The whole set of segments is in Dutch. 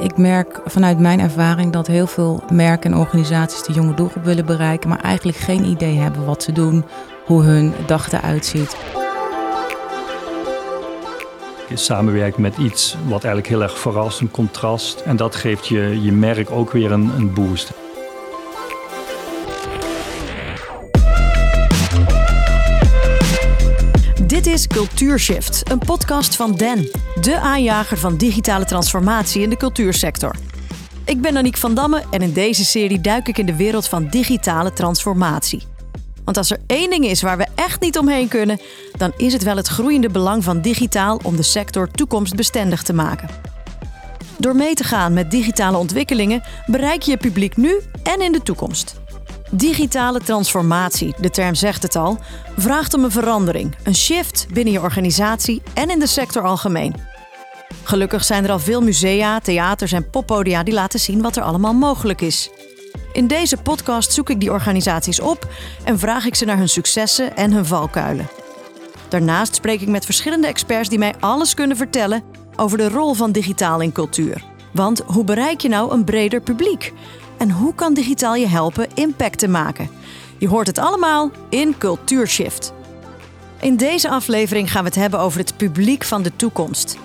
Ik merk vanuit mijn ervaring dat heel veel merken en organisaties de jonge doelgroep willen bereiken, maar eigenlijk geen idee hebben wat ze doen, hoe hun dag eruit ziet. Je samenwerkt met iets wat eigenlijk heel erg verrast, een contrast. En dat geeft je, je merk ook weer een, een boost. Cultuurshift, een podcast van Den, de aanjager van digitale transformatie in de cultuursector. Ik ben Aniek van Damme en in deze serie duik ik in de wereld van digitale transformatie. Want als er één ding is waar we echt niet omheen kunnen, dan is het wel het groeiende belang van digitaal om de sector toekomstbestendig te maken. Door mee te gaan met digitale ontwikkelingen bereik je je publiek nu en in de toekomst. Digitale transformatie, de term zegt het al, vraagt om een verandering, een shift binnen je organisatie en in de sector algemeen. Gelukkig zijn er al veel musea, theaters en poppodia die laten zien wat er allemaal mogelijk is. In deze podcast zoek ik die organisaties op en vraag ik ze naar hun successen en hun valkuilen. Daarnaast spreek ik met verschillende experts die mij alles kunnen vertellen over de rol van digitaal in cultuur. Want hoe bereik je nou een breder publiek? En hoe kan digitaal je helpen impact te maken? Je hoort het allemaal in Cultuurshift. In deze aflevering gaan we het hebben over het publiek van de toekomst.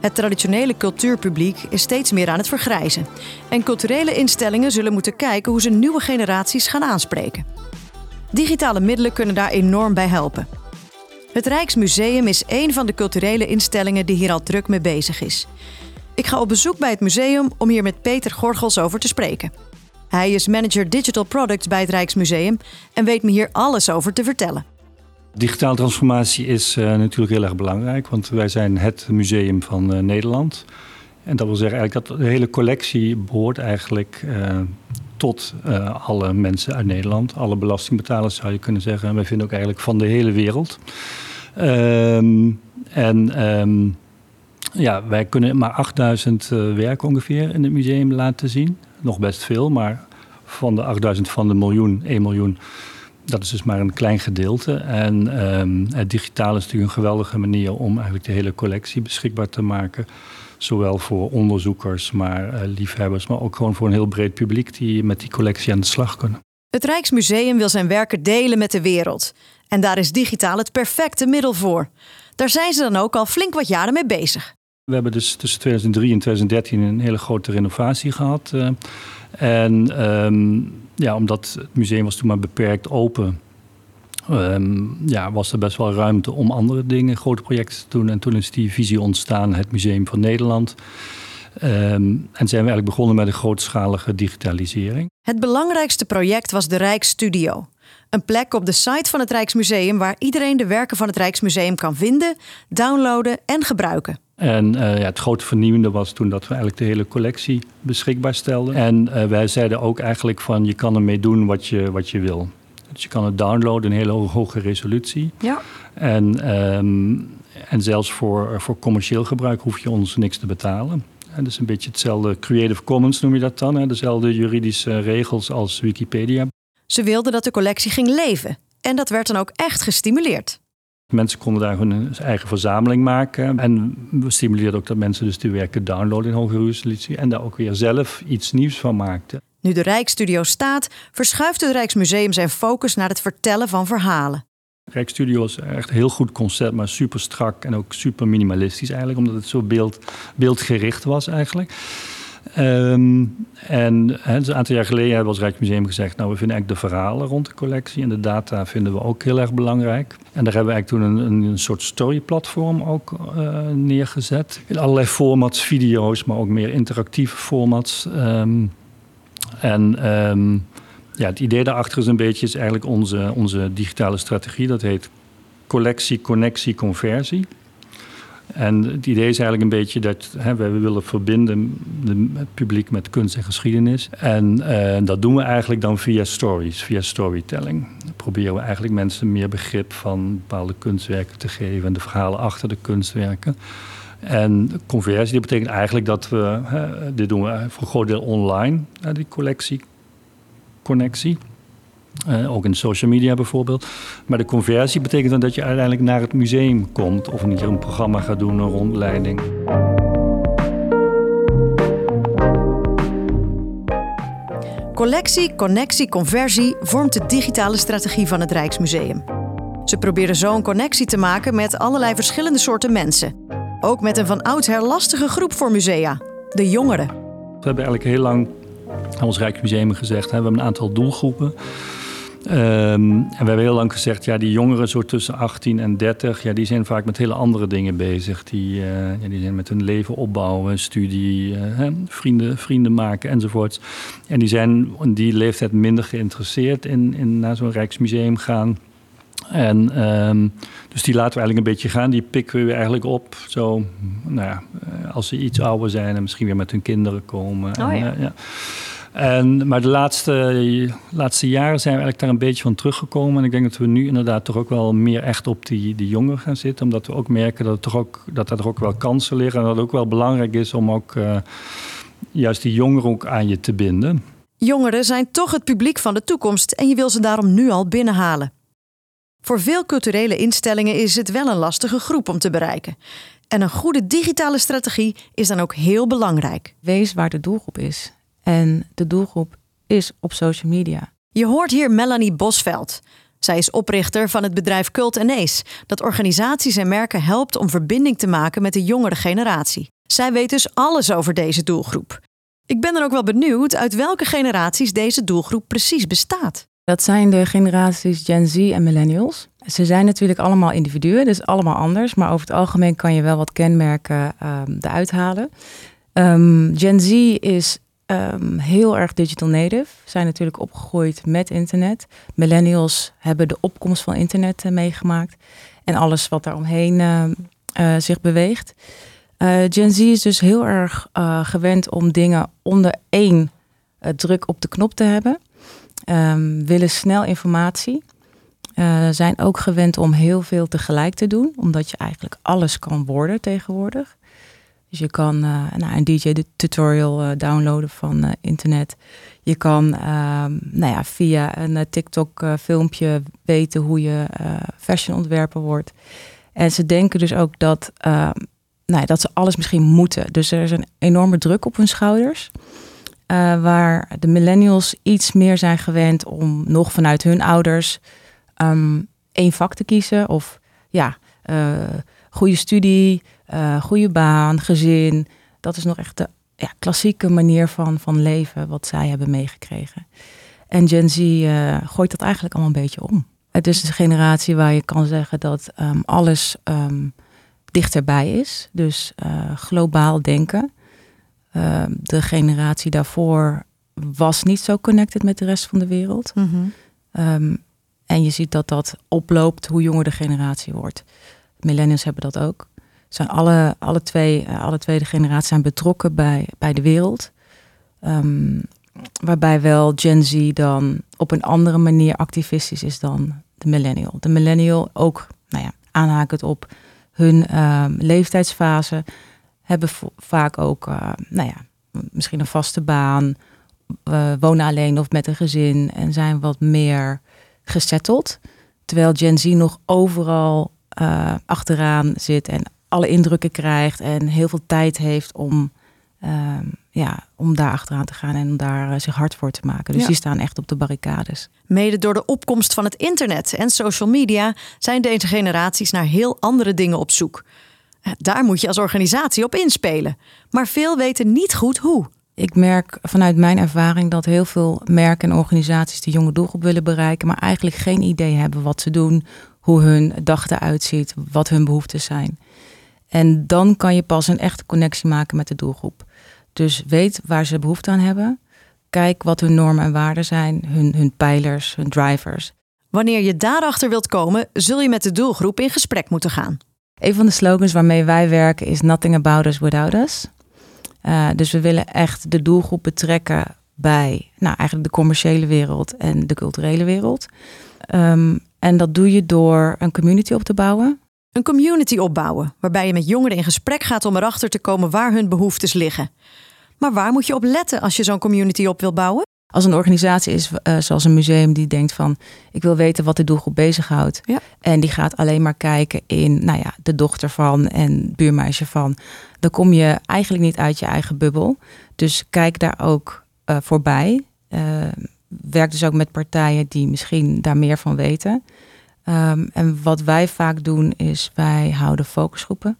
Het traditionele cultuurpubliek is steeds meer aan het vergrijzen. En culturele instellingen zullen moeten kijken hoe ze nieuwe generaties gaan aanspreken. Digitale middelen kunnen daar enorm bij helpen. Het Rijksmuseum is een van de culturele instellingen die hier al druk mee bezig is. Ik ga op bezoek bij het museum om hier met Peter Gorgels over te spreken. Hij is manager Digital Products bij het Rijksmuseum en weet me hier alles over te vertellen. Digitale transformatie is uh, natuurlijk heel erg belangrijk, want wij zijn het museum van uh, Nederland. En dat wil zeggen eigenlijk dat de hele collectie behoort eigenlijk uh, tot alle mensen uit Nederland. Alle belastingbetalers zou je kunnen zeggen. En wij vinden ook eigenlijk van de hele wereld. Um, en um, ja, wij kunnen maar 8000 werken ongeveer in het museum laten zien. Nog best veel, maar van de 8000 van de miljoen, 1 miljoen dat is dus maar een klein gedeelte. En um, het digitaal is natuurlijk een geweldige manier om eigenlijk de hele collectie beschikbaar te maken. Zowel voor onderzoekers, maar uh, liefhebbers, maar ook gewoon voor een heel breed publiek die met die collectie aan de slag kunnen. Het Rijksmuseum wil zijn werken delen met de wereld. En daar is digitaal het perfecte middel voor. Daar zijn ze dan ook al flink wat jaren mee bezig. We hebben dus tussen 2003 en 2013 een hele grote renovatie gehad. Uh, en um, ja, omdat het museum was toen maar beperkt open. Um, ja, was er best wel ruimte om andere dingen, grote projecten te doen. En toen is die visie ontstaan, het Museum van Nederland. Um, en zijn we eigenlijk begonnen met een grootschalige digitalisering. Het belangrijkste project was de Rijksstudio. Een plek op de site van het Rijksmuseum waar iedereen de werken van het Rijksmuseum kan vinden, downloaden en gebruiken. En uh, ja, het grote vernieuwende was toen dat we eigenlijk de hele collectie beschikbaar stelden. En uh, wij zeiden ook eigenlijk van je kan ermee doen wat je, wat je wil. Dus je kan het downloaden in een hele hoge resolutie. Ja. En, um, en zelfs voor, voor commercieel gebruik hoef je ons niks te betalen. En dat is een beetje hetzelfde Creative Commons noem je dat dan. Hè? Dezelfde juridische regels als Wikipedia. Ze wilden dat de collectie ging leven. En dat werd dan ook echt gestimuleerd. Mensen konden daar hun eigen verzameling maken. En we stimuleerden ook dat mensen dus die werken downloaden in hoge resolutie. En daar ook weer zelf iets nieuws van maakten. Nu de Rijksstudio staat, verschuift het Rijksmuseum zijn focus naar het vertellen van verhalen. Rijksstudio is echt een heel goed concept, maar super strak en ook super minimalistisch eigenlijk. Omdat het zo beeld, beeldgericht was eigenlijk. Um, en dus een aantal jaar geleden hebben we als Rijksmuseum gezegd... nou, we vinden eigenlijk de verhalen rond de collectie... en de data vinden we ook heel erg belangrijk. En daar hebben we eigenlijk toen een, een soort storyplatform ook uh, neergezet. In allerlei formats, video's, maar ook meer interactieve formats. Um, en um, ja, het idee daarachter is een beetje... is eigenlijk onze, onze digitale strategie. Dat heet collectie, connectie, conversie... En het idee is eigenlijk een beetje dat hè, we willen verbinden de, het publiek met kunst en geschiedenis. En uh, dat doen we eigenlijk dan via stories, via storytelling. Dan proberen we eigenlijk mensen meer begrip van bepaalde kunstwerken te geven en de verhalen achter de kunstwerken. En conversie, dat betekent eigenlijk dat we, hè, dit doen we voor een groot deel online, die collectie, connectie. Uh, ook in social media bijvoorbeeld. Maar de conversie betekent dan dat je uiteindelijk naar het museum komt. Of een keer een programma gaat doen, een rondleiding. Collectie, connectie, conversie vormt de digitale strategie van het Rijksmuseum. Ze proberen zo een connectie te maken met allerlei verschillende soorten mensen. Ook met een van oudsher lastige groep voor musea, de jongeren. We hebben eigenlijk heel lang aan ons Rijksmuseum gezegd, we hebben een aantal doelgroepen. Ehm, en we hebben heel lang gezegd, ja, die jongeren zo tussen 18 en 30, ja, die zijn vaak met hele andere dingen bezig. Die, uh, ja, die zijn met hun leven opbouwen, studie, uh, vrienden, vrienden maken enzovoorts. En die zijn in die leeftijd minder geïnteresseerd in, in naar zo'n Rijksmuseum gaan. En um, dus die laten we eigenlijk een beetje gaan. Die pikken we eigenlijk op. Zo, nou ja, eh, als ze iets ouder zijn en misschien weer met hun kinderen komen. Oh, en, ja. uh, ja. En, maar de laatste, laatste jaren zijn we eigenlijk daar een beetje van teruggekomen. En ik denk dat we nu inderdaad toch ook wel meer echt op die, die jongeren gaan zitten. Omdat we ook merken dat, het toch ook, dat er ook wel kansen liggen. En dat het ook wel belangrijk is om ook uh, juist die jongeren ook aan je te binden. Jongeren zijn toch het publiek van de toekomst en je wil ze daarom nu al binnenhalen. Voor veel culturele instellingen is het wel een lastige groep om te bereiken. En een goede digitale strategie is dan ook heel belangrijk. Wees waar de doelgroep is. En de doelgroep is op social media. Je hoort hier Melanie Bosveld. Zij is oprichter van het bedrijf Cult Ace, dat organisaties en merken helpt om verbinding te maken met de jongere generatie. Zij weet dus alles over deze doelgroep. Ik ben dan ook wel benieuwd uit welke generaties deze doelgroep precies bestaat. Dat zijn de generaties Gen Z en Millennials. Ze zijn natuurlijk allemaal individuen, dus allemaal anders. Maar over het algemeen kan je wel wat kenmerken um, eruit halen. Um, Gen Z is um, heel erg digital native. Zijn natuurlijk opgegroeid met internet. Millennials hebben de opkomst van internet uh, meegemaakt. En alles wat daaromheen uh, zich beweegt. Uh, Gen Z is dus heel erg gewend om dingen onder één druk op de knop te hebben. Um, willen snel informatie. Zijn ook gewend om heel veel tegelijk te doen, omdat je eigenlijk alles kan worden tegenwoordig. Dus je kan uh, nou, een DJ-tutorial uh, downloaden van uh, internet. Je kan nou ja, via een TikTok-filmpje weten hoe je fashionontwerper wordt. En ze denken dus ook dat, nou ja, dat ze alles misschien moeten. Dus er is een enorme druk op hun schouders. Uh, waar de millennials iets meer zijn gewend om nog vanuit hun ouders um, één vak te kiezen. Of ja, uh, goede studie, uh, goede baan, gezin. Dat is nog echt de ja, klassieke manier van, van leven wat zij hebben meegekregen. En Gen Z gooit dat eigenlijk allemaal een beetje om. Het is een generatie waar je kan zeggen dat um, alles um, dichterbij is. Dus globaal denken. Uh, de generatie daarvoor was niet zo connected met de rest van de wereld. Mhm. Mm -hmm. um, en je ziet dat dat oploopt hoe jonger de generatie wordt. Millennials hebben dat ook. Zijn alle, alle, twee, uh, alle twee de generaties zijn betrokken bij, bij de wereld. Um, waarbij wel Gen Z dan op een andere manier activistisch is dan de millennial. De millennial ook, nou ja, aanhakend op hun um, leeftijdsfase hebben vaak ook, uh, nou ja, misschien een vaste baan, uh, wonen alleen of met een gezin en zijn wat meer gesetteld. Terwijl Gen Z nog overal achteraan zit en alle indrukken krijgt en heel veel tijd heeft om, ja, om daar achteraan te gaan en om daar zich hard voor te maken. Dus Ja. die staan echt op de barricades. Mede door de opkomst van het internet en social media zijn deze generaties naar heel andere dingen op zoek. Daar moet je als organisatie op inspelen. Maar veel weten niet goed hoe. Ik merk vanuit mijn ervaring dat heel veel merken en organisaties de jonge doelgroep willen bereiken, maar eigenlijk geen idee hebben wat ze doen, hoe hun dag eruit ziet, wat hun behoeftes zijn. En dan kan je pas een echte connectie maken met de doelgroep. Dus weet waar ze behoefte aan hebben. Kijk wat hun normen en waarden zijn, hun, hun pijlers, hun drivers. Wanneer je daarachter wilt komen, zul je met de doelgroep in gesprek moeten gaan. Een van de slogans waarmee wij werken is Nothing about us without us. Uh, dus we willen echt de doelgroep betrekken bij nou, eigenlijk de commerciële wereld en de culturele wereld. Um, en dat doe je door een community op te bouwen. Een community opbouwen, waarbij je met jongeren in gesprek gaat om erachter te komen waar hun behoeftes liggen. Maar waar moet je op letten als je zo'n community op wil bouwen? Als een organisatie is, uh, zoals een museum, die denkt van... ik wil weten wat de doelgroep bezighoudt. Ja. En die gaat alleen maar kijken in nou ja, de dochter van en buurmeisje van. Dan kom je eigenlijk niet uit je eigen bubbel. Dus kijk daar ook uh, voorbij. werkt dus ook met partijen die misschien daar meer van weten. Ehm, en wat wij vaak doen is wij houden focusgroepen.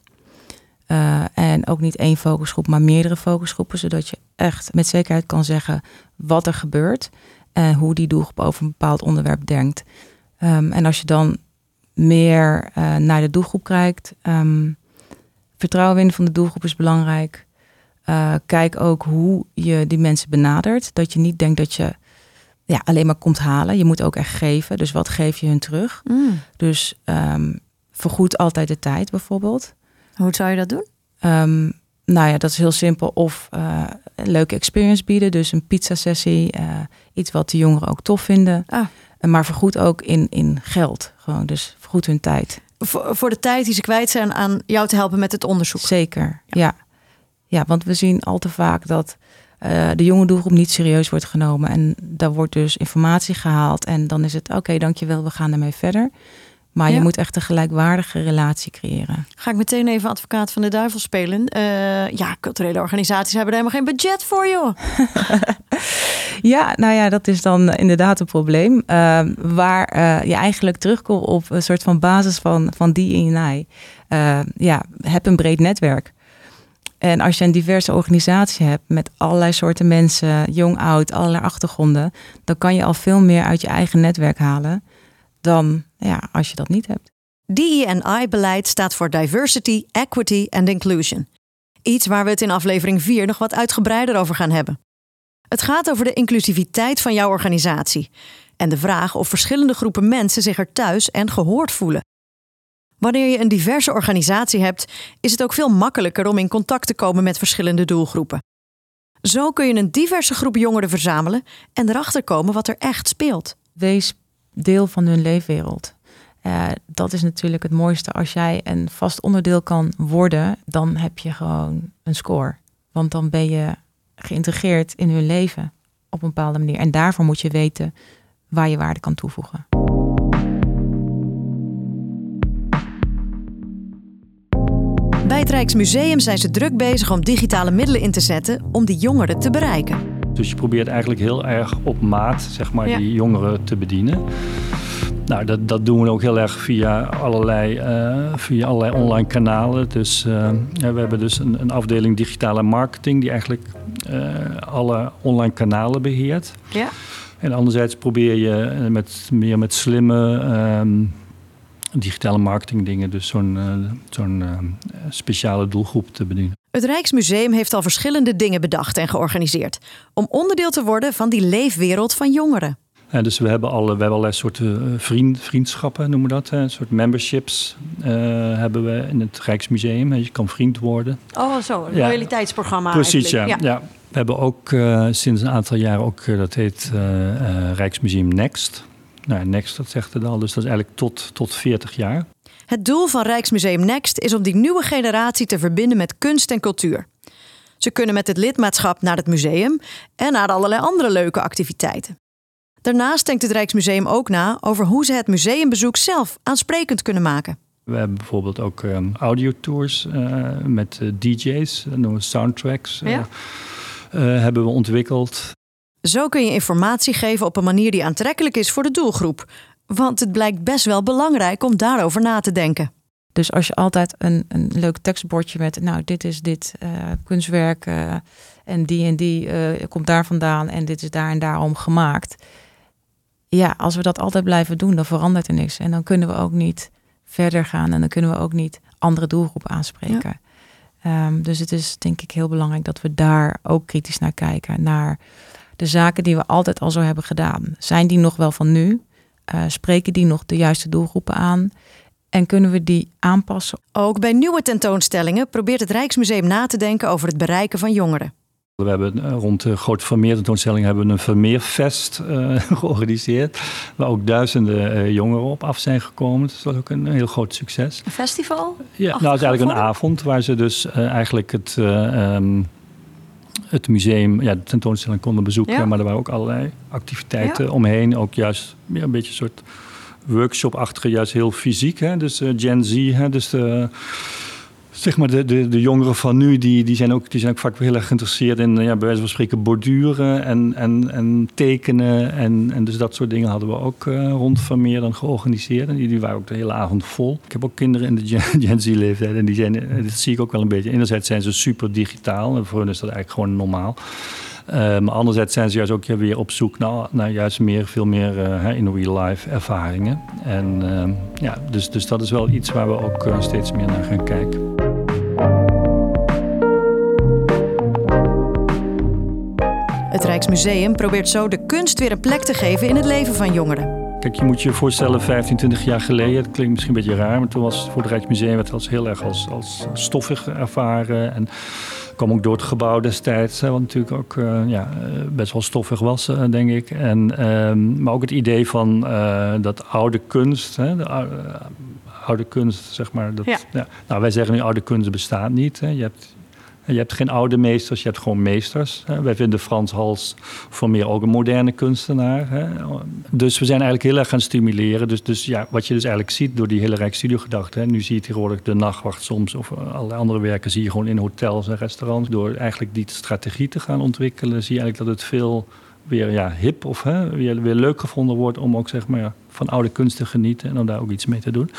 Uh, en ook niet één focusgroep, maar meerdere focusgroepen, zodat je echt met zekerheid kan zeggen wat er gebeurt en hoe die doelgroep over een bepaald onderwerp denkt. Um, en als je dan meer uh, naar de doelgroep kijkt, um, vertrouwen winnen van de doelgroep is belangrijk. Uh, kijk ook hoe je die mensen benadert. Dat je niet denkt dat je ja, alleen maar komt halen. Je moet ook echt geven. Dus wat geef je hun terug? Mm. Dus um, vergoed altijd de tijd bijvoorbeeld. Hoe zou je dat doen? Um, nou ja, dat is heel simpel. Of uh, een leuke experience bieden. Dus een pizza sessie. Uh, iets wat de jongeren ook tof vinden. Ah. Maar vergoed ook in, in geld. Gewoon, dus vergoed hun tijd. Voor, voor de tijd die ze kwijt zijn aan jou te helpen met het onderzoek. Zeker, ja. Ja, ja want we zien al te vaak dat uh, de jonge doelgroep niet serieus wordt genomen. En daar wordt dus informatie gehaald. En dan is het oké, okay, dankjewel, we gaan ermee verder. Maar je moet echt een gelijkwaardige relatie creëren. Ga ik meteen even advocaat van de duivel spelen. Uh, ja, culturele organisaties hebben helemaal geen budget voor, joh. ja, nou ja, dat is dan inderdaad een probleem. Uh, waar uh, je eigenlijk terugkomt op een soort van basis van, van die in je ja, heb een breed netwerk. En als je een diverse organisatie hebt met allerlei soorten mensen, jong, oud, allerlei achtergronden, dan kan je al veel meer uit je eigen netwerk halen dan ja, als je dat niet hebt. DEI-beleid staat voor Diversity, Equity and Inclusion. Iets waar we het in aflevering 4 nog wat uitgebreider over gaan hebben. Het gaat over de inclusiviteit van jouw organisatie en de vraag of verschillende groepen mensen zich er thuis en gehoord voelen. Wanneer je een diverse organisatie hebt, is het ook veel makkelijker om in contact te komen met verschillende doelgroepen. Zo kun je een diverse groep jongeren verzamelen en erachter komen wat er echt speelt. Wees deel van hun leefwereld. Uh, dat is natuurlijk het mooiste. Als jij een vast onderdeel kan worden, dan heb je gewoon een score. Want dan ben je geïntegreerd in hun leven op een bepaalde manier. En daarvoor moet je weten waar je waarde kan toevoegen. Rijksmuseum zijn ze druk bezig om digitale middelen in te zetten om die jongeren te bereiken. Dus je probeert eigenlijk heel erg op maat zeg maar, die jongeren te bedienen. Nou, dat, dat doen we ook heel erg via allerlei, uh, via allerlei online kanalen. Dus uh, we hebben dus een, een, afdeling digitale marketing die eigenlijk uh, alle online kanalen beheert. Ja. En anderzijds probeer je met, meer met slimme um, digitale marketing dingen, dus zo'n zo'n speciale doelgroep te bedienen. Het Rijksmuseum heeft al verschillende dingen bedacht en georganiseerd om onderdeel te worden van die leefwereld van jongeren. Ja, dus we hebben, alle, we hebben allerlei soorten eh, vriend, vriendschappen, noemen we dat. Een soort memberships uh, hebben we in het Rijksmuseum. Je kan vriend worden. Oh, zo, een ja. loyaliteitsprogramma. Precies, ja. ja. ja. We hebben ook uh, sinds een aantal jaren ook, dat heet Rijksmuseum Next. Nou, Next, dat zegt het al. Dus dat is eigenlijk tot, tot 40 jaar. Het doel van Rijksmuseum Next is om die nieuwe generatie te verbinden met kunst en cultuur. Ze kunnen met het lidmaatschap naar het museum en naar allerlei andere leuke activiteiten. Daarnaast denkt het Rijksmuseum ook na over hoe ze het museumbezoek zelf aansprekend kunnen maken. We hebben bijvoorbeeld ook um, audiotours uh, met uh, DJ's, uh, soundtracks. Ja. hebben we ontwikkeld. Zo kun je informatie geven op een manier die aantrekkelijk is voor de doelgroep. Want het blijkt best wel belangrijk om daarover na te denken. Dus als je altijd een, een leuk tekstbordje met, nou, dit is dit uh, kunstwerk uh, en die en die uh, komt daar vandaan en dit is daar en daarom gemaakt. Ja, als we dat altijd blijven doen, dan verandert er niks. En dan kunnen we ook niet verder gaan en dan kunnen we ook niet andere doelgroepen aanspreken. Ja. Um, dus het is denk ik heel belangrijk dat we daar ook kritisch naar kijken. Naar de zaken die we altijd al zo hebben gedaan. Zijn die nog wel van nu? Uh, spreken die nog de juiste doelgroepen aan? En kunnen we die aanpassen? Ook bij nieuwe tentoonstellingen probeert het Rijksmuseum na te denken over het bereiken van jongeren. We hebben eh, rond de grote Vermeer tentoonstelling hebben we een Vermeerfest uh, georganiseerd. Waar ook duizenden uh, jongeren op af zijn gekomen. Dus dat was ook een, heel groot succes. Een festival? Ja, nou, het is eigenlijk een avond waar ze dus eigenlijk het, um, het museum, ja, de tentoonstelling konden bezoeken. Ja. Maar er waren ook allerlei activiteiten ja. omheen. Ook juist ja, een beetje een soort workshop-achtige, juist heel fysiek. Hè? Dus Gen Z, hè? dus de zeg maar, de, de, de jongeren van nu, die, die, zijn ook, die zijn ook vaak heel erg geïnteresseerd in, ja, bij wijze van spreken, borduren en, en, en tekenen. En, en dus dat soort dingen hadden we ook uh, rond van meer dan georganiseerd. En die, die waren ook de hele avond vol. Ik heb ook kinderen in de Gen, Z-leeftijd en die zijn, eh, dat zie ik ook wel een beetje. Enerzijds zijn ze super digitaal en voor hen is dat eigenlijk gewoon normaal. Maar anderzijds zijn ze juist ook weer op zoek naar, naar juist meer, veel meer in real life ervaringen. En ja, dus, dus dat is wel iets waar we ook steeds meer naar gaan kijken. Het Rijksmuseum probeert zo de kunst weer een plek te geven in het leven van jongeren. Kijk, je moet je voorstellen, 15, 20 jaar geleden, het klinkt misschien een beetje raar, maar toen was voor het Rijksmuseum het als heel erg als, als stoffig ervaren. En kwam ook door het gebouw destijds, wat natuurlijk ook uh, ja, best wel stoffig was, uh, denk ik. En, uh, maar ook het idee van dat oude kunst, hè, de oude, oude, kunst, zeg maar. Dat, ja. Ja, nou, wij zeggen nu oude kunst bestaat niet. Hè. Je hebt je hebt geen oude meesters, je hebt gewoon meesters. Wij vinden Frans Hals voor meer ook een moderne kunstenaar. Dus we zijn eigenlijk heel erg gaan stimuleren. Dus, dus ja, wat je dus eigenlijk ziet door die hele Rijk Studiogedachte. Nu zie je tegenwoordig de nachtwacht soms of allerlei andere werken zie je gewoon in hotels en restaurants. Door eigenlijk die strategie te gaan ontwikkelen, zie je eigenlijk dat het veel weer ja, hip of hè, weer, weer leuk gevonden wordt om ook zeg maar, van oude kunst te genieten en om daar ook iets mee te doen.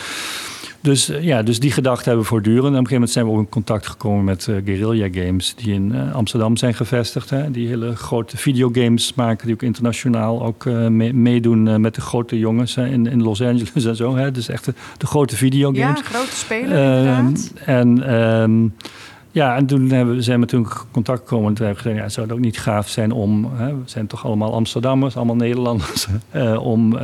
Dus eh, ja, dus die gedachte hebben we voortdurend. En op een gegeven moment zijn we ook in contact gekomen met uh, Guerrilla Games, die in uh, Amsterdam zijn gevestigd. Hè, die hele grote videogames maken, die ook internationaal ook mee, meedoen met de grote jongens hè, in, in Los Angeles en zo. Hè. Dus echt de, de grote videogames. Ja, grote speler inderdaad. En... Um, ja, en toen hebben we, zijn we toen contact gekomen en toen hebben we gezegd, ja, zou het ook niet gaaf zijn om, hè, we zijn toch allemaal Amsterdammers, allemaal Nederlanders, om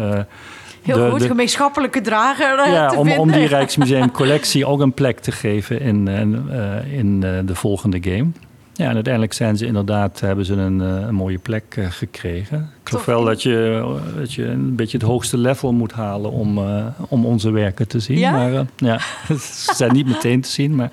Heel goed, gemeenschappelijke drager uh, ja, te om, vinden. om die Rijksmuseum collectie ook een plek te geven in, uh, in de volgende game. Ja, en uiteindelijk zijn ze inderdaad, hebben ze een, een mooie plek gekregen. Ik geloof wel dat je, dat je een beetje het hoogste level moet halen om, uh, om onze werken te zien. Ja? Maar uh, ja, ze zijn niet meteen te zien. Maar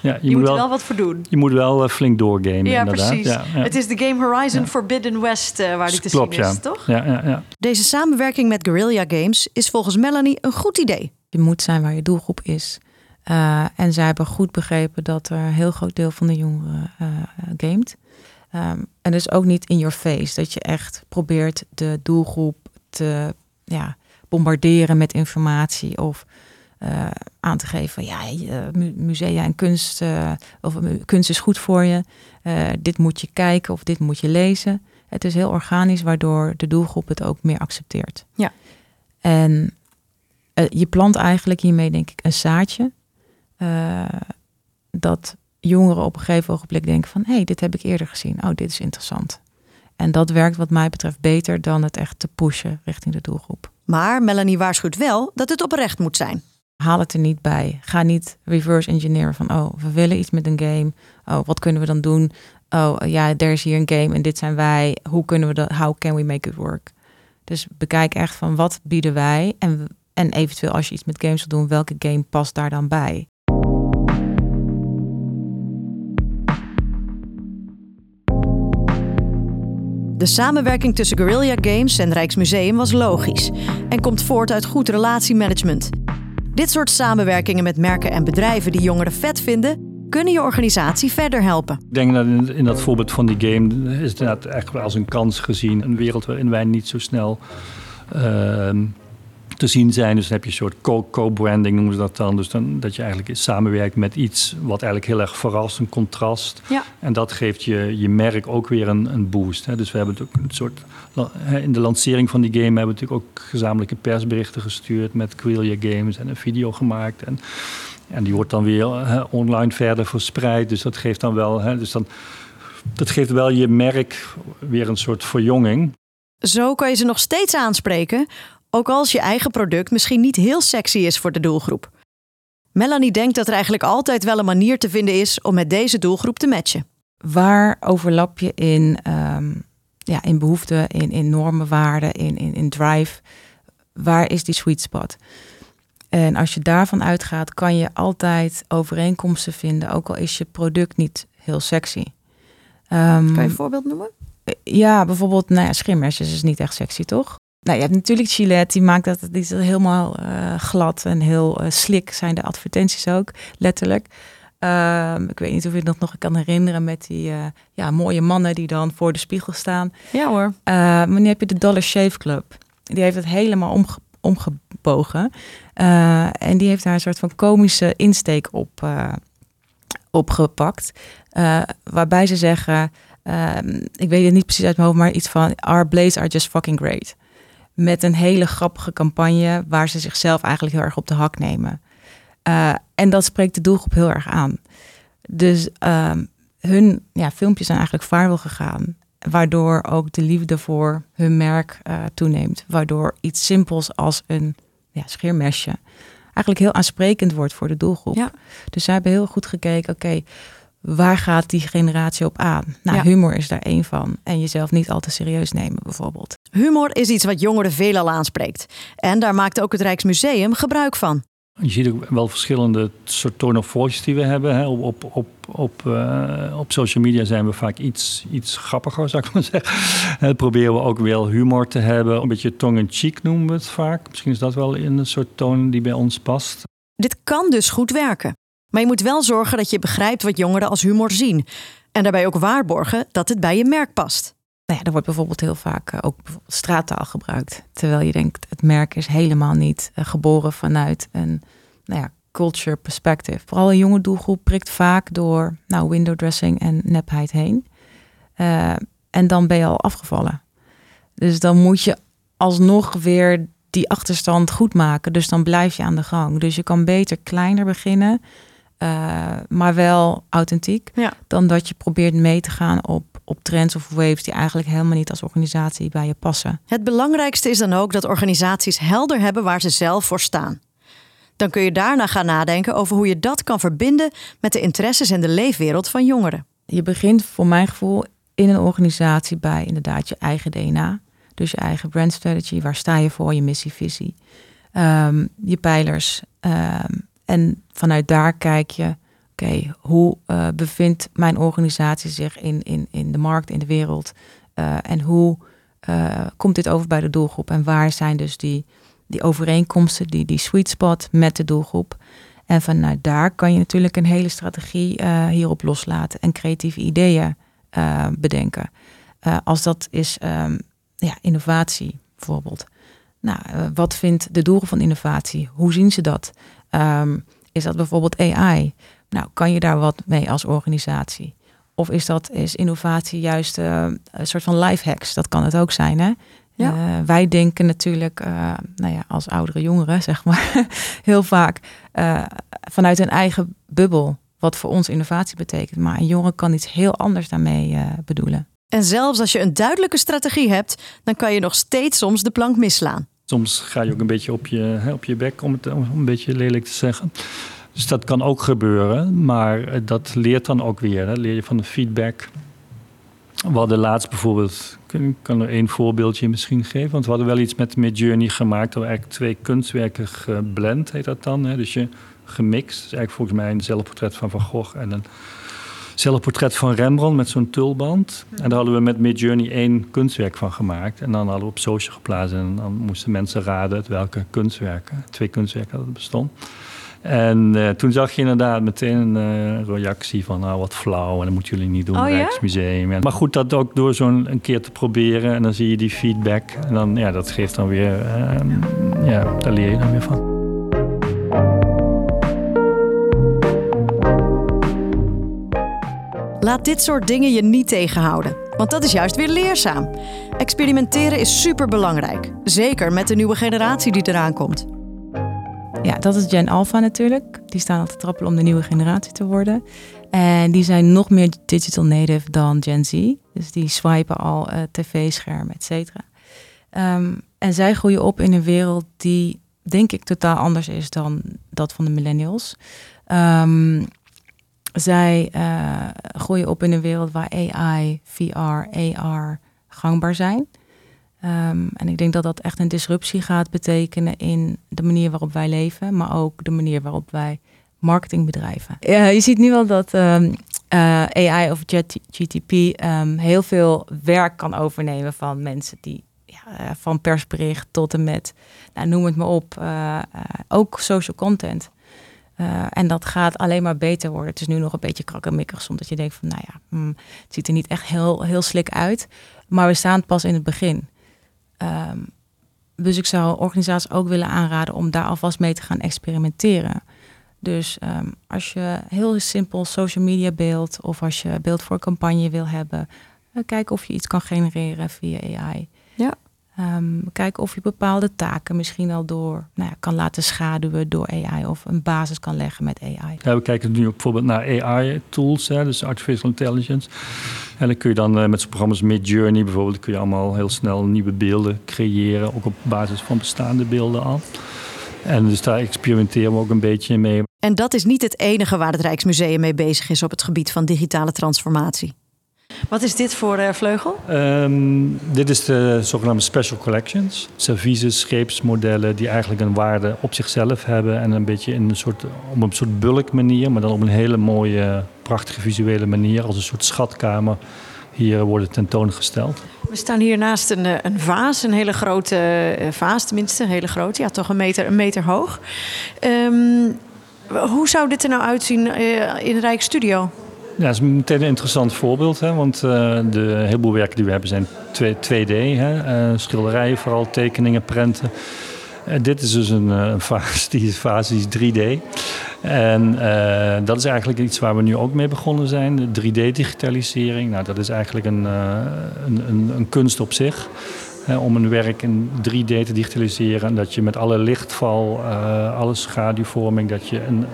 ja, je, je moet er wel, wel, wat voor doen. Je moet wel uh, flink doorgamen, ja, inderdaad. Precies. Ja, ja. Het is de Game Horizon Forbidden West waar die te Klopt, zien is, ja. toch? Ja, ja, ja. Deze samenwerking met Guerrilla Games is volgens Melanie een goed idee. Je moet zijn waar je doelgroep is. Uh, en zij hebben goed begrepen dat er een heel groot deel van de jongeren uh, gamet. Um, en dus ook niet in your face. Dat je echt probeert de doelgroep te ja, bombarderen met informatie. Of uh, aan te geven, ja, musea en kunst, of kunst is goed voor je. dit moet je kijken of dit moet je lezen. Het is heel organisch, waardoor de doelgroep het ook meer accepteert. Ja. En je plant eigenlijk hiermee, denk ik, een zaadje. Uh, dat jongeren op een gegeven ogenblik denken van... hé, hey, dit heb ik eerder gezien. Oh, dit is interessant. En dat werkt wat mij betreft beter dan het echt te pushen richting de doelgroep. Maar Melanie waarschuwt wel dat het oprecht moet zijn. Haal het er niet bij. Ga niet reverse engineeren van... oh, we willen iets met een game. Oh, wat kunnen we dan doen? Oh, ja, er is hier een game en dit zijn wij. Hoe kunnen we dat... How can we make it work? Dus bekijk echt van wat bieden wij... en, en eventueel als je iets met games wil doen... welke game past daar dan bij? De samenwerking tussen Guerrilla Games en Rijksmuseum was logisch en komt voort uit goed relatiemanagement. Dit soort samenwerkingen met merken en bedrijven die jongeren vet vinden, kunnen je organisatie verder helpen. Ik denk dat in, dat voorbeeld van die game is het echt als een kans gezien. Een wereld waarin wij niet zo snel uh, te zien zijn. Dus dan heb je een soort co-branding noemen ze dat dan. Dus dan, dat je eigenlijk samenwerkt met iets wat eigenlijk heel erg verrast, een contrast. Ja. En dat geeft je, je merk ook weer een, een boost. Hè. Dus we hebben het ook een soort... In de lancering van die game hebben we natuurlijk ook gezamenlijke persberichten gestuurd met Quillia Games en een video gemaakt. En, en die wordt dan weer hè, online verder verspreid. Dus dat geeft dan wel... Hè, dus dan, dat geeft wel je merk weer een soort verjonging. Zo kan je ze nog steeds aanspreken, ook als je eigen product misschien niet heel sexy is voor de doelgroep. Melanie denkt dat er eigenlijk altijd wel een manier te vinden is om met deze doelgroep te matchen. Waar overlap je in, um, ja, in behoeften, in, in normen, waarden, in, in, in drive? Waar is die sweet spot? En als je daarvan uitgaat, kan je altijd overeenkomsten vinden, ook al is je product niet heel sexy. Um, kan je een voorbeeld noemen? Ja, bijvoorbeeld, nou ja, schimmersjes is niet echt sexy, toch? Nou, je hebt natuurlijk Gillette, die maakt dat die is helemaal uh, glad en heel uh, slik zijn de advertenties ook, letterlijk. Ehm, ik weet niet of je dat nog kan herinneren met die uh, ja, mooie mannen die dan voor de spiegel staan. Ja hoor. Uh, maar nu heb je de Dollar Shave Club. Die heeft het helemaal omge omgebogen. En die heeft daar een soort van komische insteek op, opgepakt. waarbij ze zeggen, ehm, ik weet het niet precies uit mijn hoofd, maar iets van Our blades are just fucking great. Met een hele grappige campagne waar ze zichzelf eigenlijk heel erg op de hak nemen. Uh, en dat spreekt de doelgroep heel erg aan. Dus uh, hun ja, filmpjes zijn eigenlijk viral gegaan. Waardoor ook de liefde voor hun merk uh, toeneemt. Waardoor iets simpels als een ja, scheermesje eigenlijk heel aansprekend wordt voor de doelgroep. Ja. Dus zij hebben heel goed gekeken, oké, okay, waar gaat die generatie op aan? Nou, ja. humor is daar één van. En jezelf niet al te serieus nemen, bijvoorbeeld. Humor is iets wat jongeren veelal aanspreekt. En daar maakt ook het Rijksmuseum gebruik van. Je ziet ook wel verschillende soort tone of voice die we hebben. Hè. Op, op, op, op, uh, op social media zijn we vaak iets, iets grappiger, zou ik maar zeggen. Proberen we ook wel humor te hebben. Een beetje tong-in-cheek noemen we het vaak. Misschien is dat wel in een soort toon die bij ons past. Dit kan dus goed werken. Maar je moet wel zorgen dat je begrijpt wat jongeren als humor zien. En daarbij ook waarborgen dat het bij je merk past. Nou ja, er wordt bijvoorbeeld heel vaak uh, ook straattaal gebruikt. Terwijl je denkt, het merk is helemaal niet uh, geboren vanuit een nou ja, culture perspective. Vooral een jonge doelgroep prikt vaak door nou, window dressing en nepheid heen. Uh, en dan ben je al afgevallen. Dus dan moet je alsnog weer die achterstand goed maken. Dus dan blijf je aan de gang. Dus je kan beter kleiner beginnen uh, maar wel authentiek. Ja. Dan dat je probeert mee te gaan op, op trends of waves die eigenlijk helemaal niet als organisatie bij je passen. Het belangrijkste is dan ook dat organisaties helder hebben waar ze zelf voor staan. Dan kun je daarna gaan nadenken over hoe je dat kan verbinden met de interesses en de leefwereld van jongeren. Je begint voor mijn gevoel in een organisatie bij inderdaad je eigen DNA. Dus je eigen brand strategy, waar sta je voor, je missie, visie. Um, je pijlers, um, en vanuit daar kijk je, hoe uh, bevindt mijn organisatie zich in, in, in de markt, in de wereld? Uh, en hoe uh, komt dit over bij de doelgroep? En waar zijn dus die, die overeenkomsten, die, die sweet spot met de doelgroep? En vanuit daar kan je natuurlijk een hele strategie hierop loslaten en creatieve ideeën bedenken. als dat is um, ja, innovatie bijvoorbeeld. Nou, wat vindt de doelgroep van innovatie? Hoe zien ze dat? Um, is dat bijvoorbeeld AI? Nou, kan je daar wat mee als organisatie? Of is dat is innovatie juist uh, een soort van life hacks? Dat kan het ook zijn, hè? Ja. Uh, wij denken natuurlijk, uh, nou ja, als oudere jongeren, zeg maar, heel vaak vanuit een eigen bubbel, wat voor ons innovatie betekent. Maar een jongen kan iets heel anders daarmee bedoelen. En zelfs als je een duidelijke strategie hebt, dan kan je nog steeds soms de plank misslaan. Soms ga je ook een beetje op je, hè, op je bek, om het om een beetje lelijk te zeggen. Dus dat kan ook gebeuren, maar eh, dat leert dan ook weer. Hè. Leer je van de feedback. We hadden laatst bijvoorbeeld, ik kan er één voorbeeldje misschien geven. Want we hadden wel iets met Midjourney gemaakt. Dat we eigenlijk twee kunstwerken geblend, heet dat dan. Hè. Dus je gemixt. Dus eigenlijk volgens mij een zelfportret van Van Gogh en een zelfportret van Rembrandt met zo'n tulband. En daar hadden we met Midjourney één kunstwerk van gemaakt. En dan hadden we op social geplaatst. En dan moesten mensen raden uit welke kunstwerken, twee kunstwerken dat bestond. En uh, toen zag je inderdaad meteen een uh, reactie van nou wat flauw en dat moeten jullie niet doen, oh, Rijksmuseum. Ja? Maar goed, dat ook door zo'n een keer te proberen en dan zie je die feedback. En dan, ja, dat geeft dan weer, uh, ja, daar leer je dan weer van. Laat dit soort dingen je niet tegenhouden, want dat is juist weer leerzaam. Experimenteren is superbelangrijk, zeker met de nieuwe generatie die eraan komt. Ja, dat is Gen Alpha natuurlijk. Die staan al te trappelen om de nieuwe generatie te worden. En die zijn nog meer digital native dan Gen Z. Dus die swipen al uh, tv-schermen, et cetera. Um, en zij groeien op in een wereld die, denk ik, totaal anders is dan dat van de millennials. Um, zij uh, groeien op in een wereld waar AI, VR, AR gangbaar zijn. Um, en ik denk dat dat echt een disruptie gaat betekenen in de manier waarop wij leven, maar ook de manier waarop wij marketing bedrijven. Ja, je ziet nu wel dat um, uh, AI of GTP ehm, heel veel werk kan overnemen van mensen die ja, uh, van persbericht tot en met, nou, noem het maar op, uh, ook social content. En dat gaat alleen maar beter worden. Het is nu nog een beetje krakkemikkig, soms dat je denkt van, nou ja, mm, het ziet er niet echt heel, heel slik uit. Maar we staan pas in het begin. Um, dus ik zou organisaties ook willen aanraden om daar alvast mee te gaan experimenteren. Dus um, als je heel simpel social media beeld of als je beeld voor campagne wil hebben, uh, kijk of je iets kan genereren via AI. Ja. Um, kijken of je bepaalde taken misschien al door nou ja, kan laten schaduwen door AI of een basis kan leggen met AI. Ja, we kijken nu bijvoorbeeld naar AI-tools, dus artificial intelligence. En dan kun je dan uh, met zo'n programma's Midjourney bijvoorbeeld, kun je allemaal heel snel nieuwe beelden creëren, ook op basis van bestaande beelden al. En dus daar experimenteren we ook een beetje mee. En dat is niet het enige waar het Rijksmuseum mee bezig is op het gebied van digitale transformatie. Wat is dit voor uh, vleugel? Um, dit is de zogenaamde special collections. Services, scheepsmodellen die eigenlijk een waarde op zichzelf hebben. En een beetje in een soort, op een soort bulk manier, maar dan op een hele mooie, prachtige visuele manier. Als een soort schatkamer hier worden tentoongesteld. We staan hier naast een, eh, een vaas, een hele grote uh, vaas tenminste, een hele grote, ja toch een meter, een meter hoog. Um, hoe zou dit er nou uitzien in Rijksstudio? Ja, dat is meteen een interessant voorbeeld. Hè? Want uh, de heleboel werken die we hebben zijn 2, d Hè? Uh, schilderijen, vooral tekeningen, prenten. Uh, dit is dus een, een fase, die fase is 3D. En dat is eigenlijk iets waar we nu ook mee begonnen zijn. De 3D-digitalisering. Nou, dat is eigenlijk een, een, een, een kunst op zich. Om een werk in 3D te digitaliseren. En dat je met alle lichtval, alle schaduwvorming, dat je een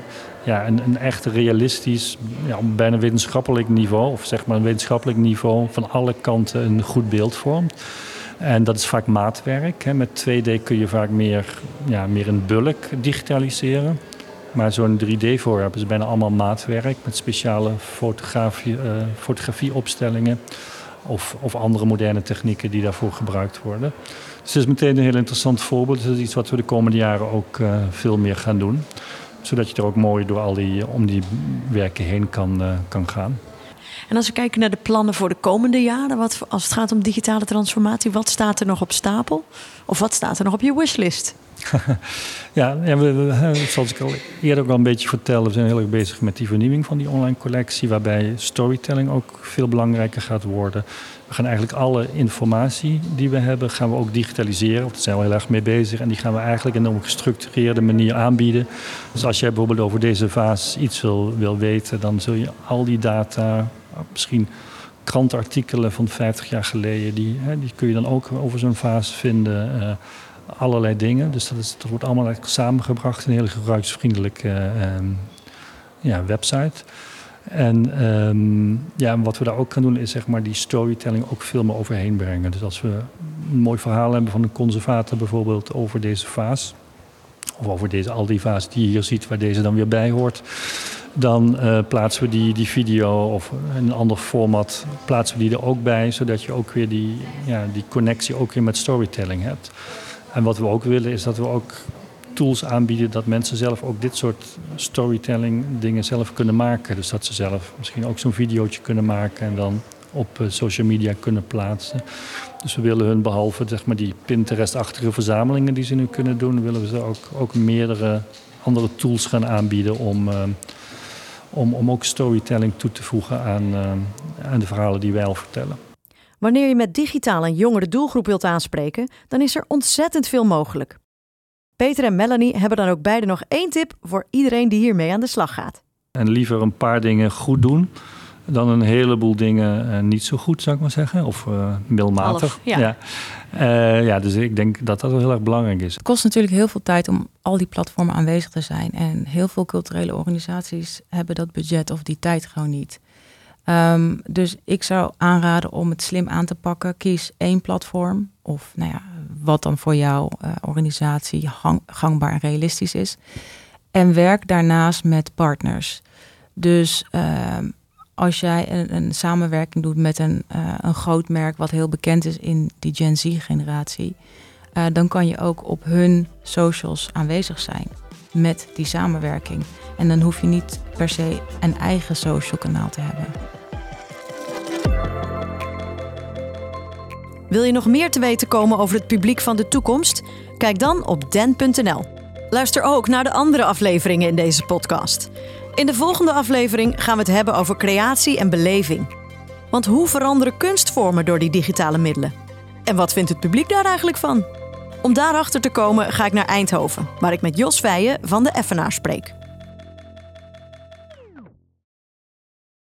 ja, een, een echt realistisch, ja, bijna wetenschappelijk niveau, of zeg maar een wetenschappelijk niveau, van alle kanten een goed beeld vormt. En dat is vaak maatwerk. Hè. Met 2D kun je vaak meer, ja, meer een bulk digitaliseren. Maar zo'n 3D-voorwerp is bijna allemaal maatwerk met speciale fotografie, uh, fotografieopstellingen of, of andere moderne technieken die daarvoor gebruikt worden. Dus het is meteen een heel interessant voorbeeld. Het is iets wat we de komende jaren ook uh, veel meer gaan doen zodat je er ook mooi door al die, om die werken heen kan, uh, kan gaan. En als we kijken naar de plannen voor de komende jaren, wat, als het gaat om digitale transformatie, wat staat er nog op stapel? Of wat staat er nog op je wishlist? ja, ja we, we, zoals ik al eerder ook al een beetje vertelde, we zijn heel erg bezig met die vernieuwing van die online collectie, waarbij storytelling ook veel belangrijker gaat worden. We gaan eigenlijk alle informatie die we hebben, gaan we ook digitaliseren. Daar zijn we heel erg mee bezig. En die gaan we eigenlijk in een gestructureerde manier aanbieden. Dus als jij bijvoorbeeld over deze vaas iets wil, wil weten, dan zul je al die data, misschien krantartikelen van 50 jaar geleden, die, hè, die kun je dan ook over zo'n vaas vinden. Uh, allerlei dingen. Dus dat, is, wordt allemaal samengebracht in een hele gebruiksvriendelijke uh, ja, website. En um, ja, wat we daar ook gaan doen is zeg maar die storytelling ook veel meer overheen brengen. Dus als we een mooi verhaal hebben van een conservator bijvoorbeeld over deze vaas, of over deze, al die vaas die je hier ziet waar deze dan weer bij hoort, dan uh, plaatsen we die, die video of een ander format, plaatsen we die er ook bij, zodat je ook weer die, ja, die connectie ook weer met storytelling hebt. En wat we ook willen is dat we ook tools aanbieden dat mensen zelf ook dit soort storytelling dingen zelf kunnen maken. Dus dat ze zelf misschien ook zo'n videootje kunnen maken en dan op eh, social media kunnen plaatsen. Dus we willen hun behalve zeg maar, die Pinterest-achtige verzamelingen die ze nu kunnen doen, willen we ze ook, ook meerdere andere tools gaan aanbieden om, uh, om, om ook storytelling toe te voegen aan, uh, aan de verhalen die wij al vertellen. Wanneer je met digitaal een jongere doelgroep wilt aanspreken, dan is er ontzettend veel mogelijk. Peter en Melanie hebben dan ook beide nog één tip voor iedereen die hiermee aan de slag gaat. En liever een paar dingen goed doen dan een heleboel dingen uh, niet zo goed, zou ik maar zeggen. Of uh, middelmatig. ja. Ja. Uh, ja, dus ik denk dat dat wel heel erg belangrijk is. Het kost natuurlijk heel veel tijd om al die platformen aanwezig te zijn. En heel veel culturele organisaties hebben dat budget of die tijd gewoon niet. Um, dus ik zou aanraden om het slim aan te pakken. Kies één platform of nou ja, wat dan voor jouw uh, organisatie gangbaar en realistisch is. En werk daarnaast met partners. Dus uh, als jij een, een, samenwerking doet met een, uh, een groot merk wat heel bekend is in die Gen Z-generatie, uh, dan kan je ook op hun socials aanwezig zijn met die samenwerking. En dan hoef je niet per se een eigen social kanaal te hebben. Wil je nog meer te weten komen over het publiek van de toekomst? Kijk dan op den.nl. Luister ook naar de andere afleveringen in deze podcast. In de volgende aflevering gaan we het hebben over creatie en beleving. Want hoe veranderen kunstvormen door die digitale middelen? En wat vindt het publiek daar eigenlijk van? Om daarachter te komen ga ik naar Eindhoven, waar ik met Jos Veijen van de Effenaar spreek.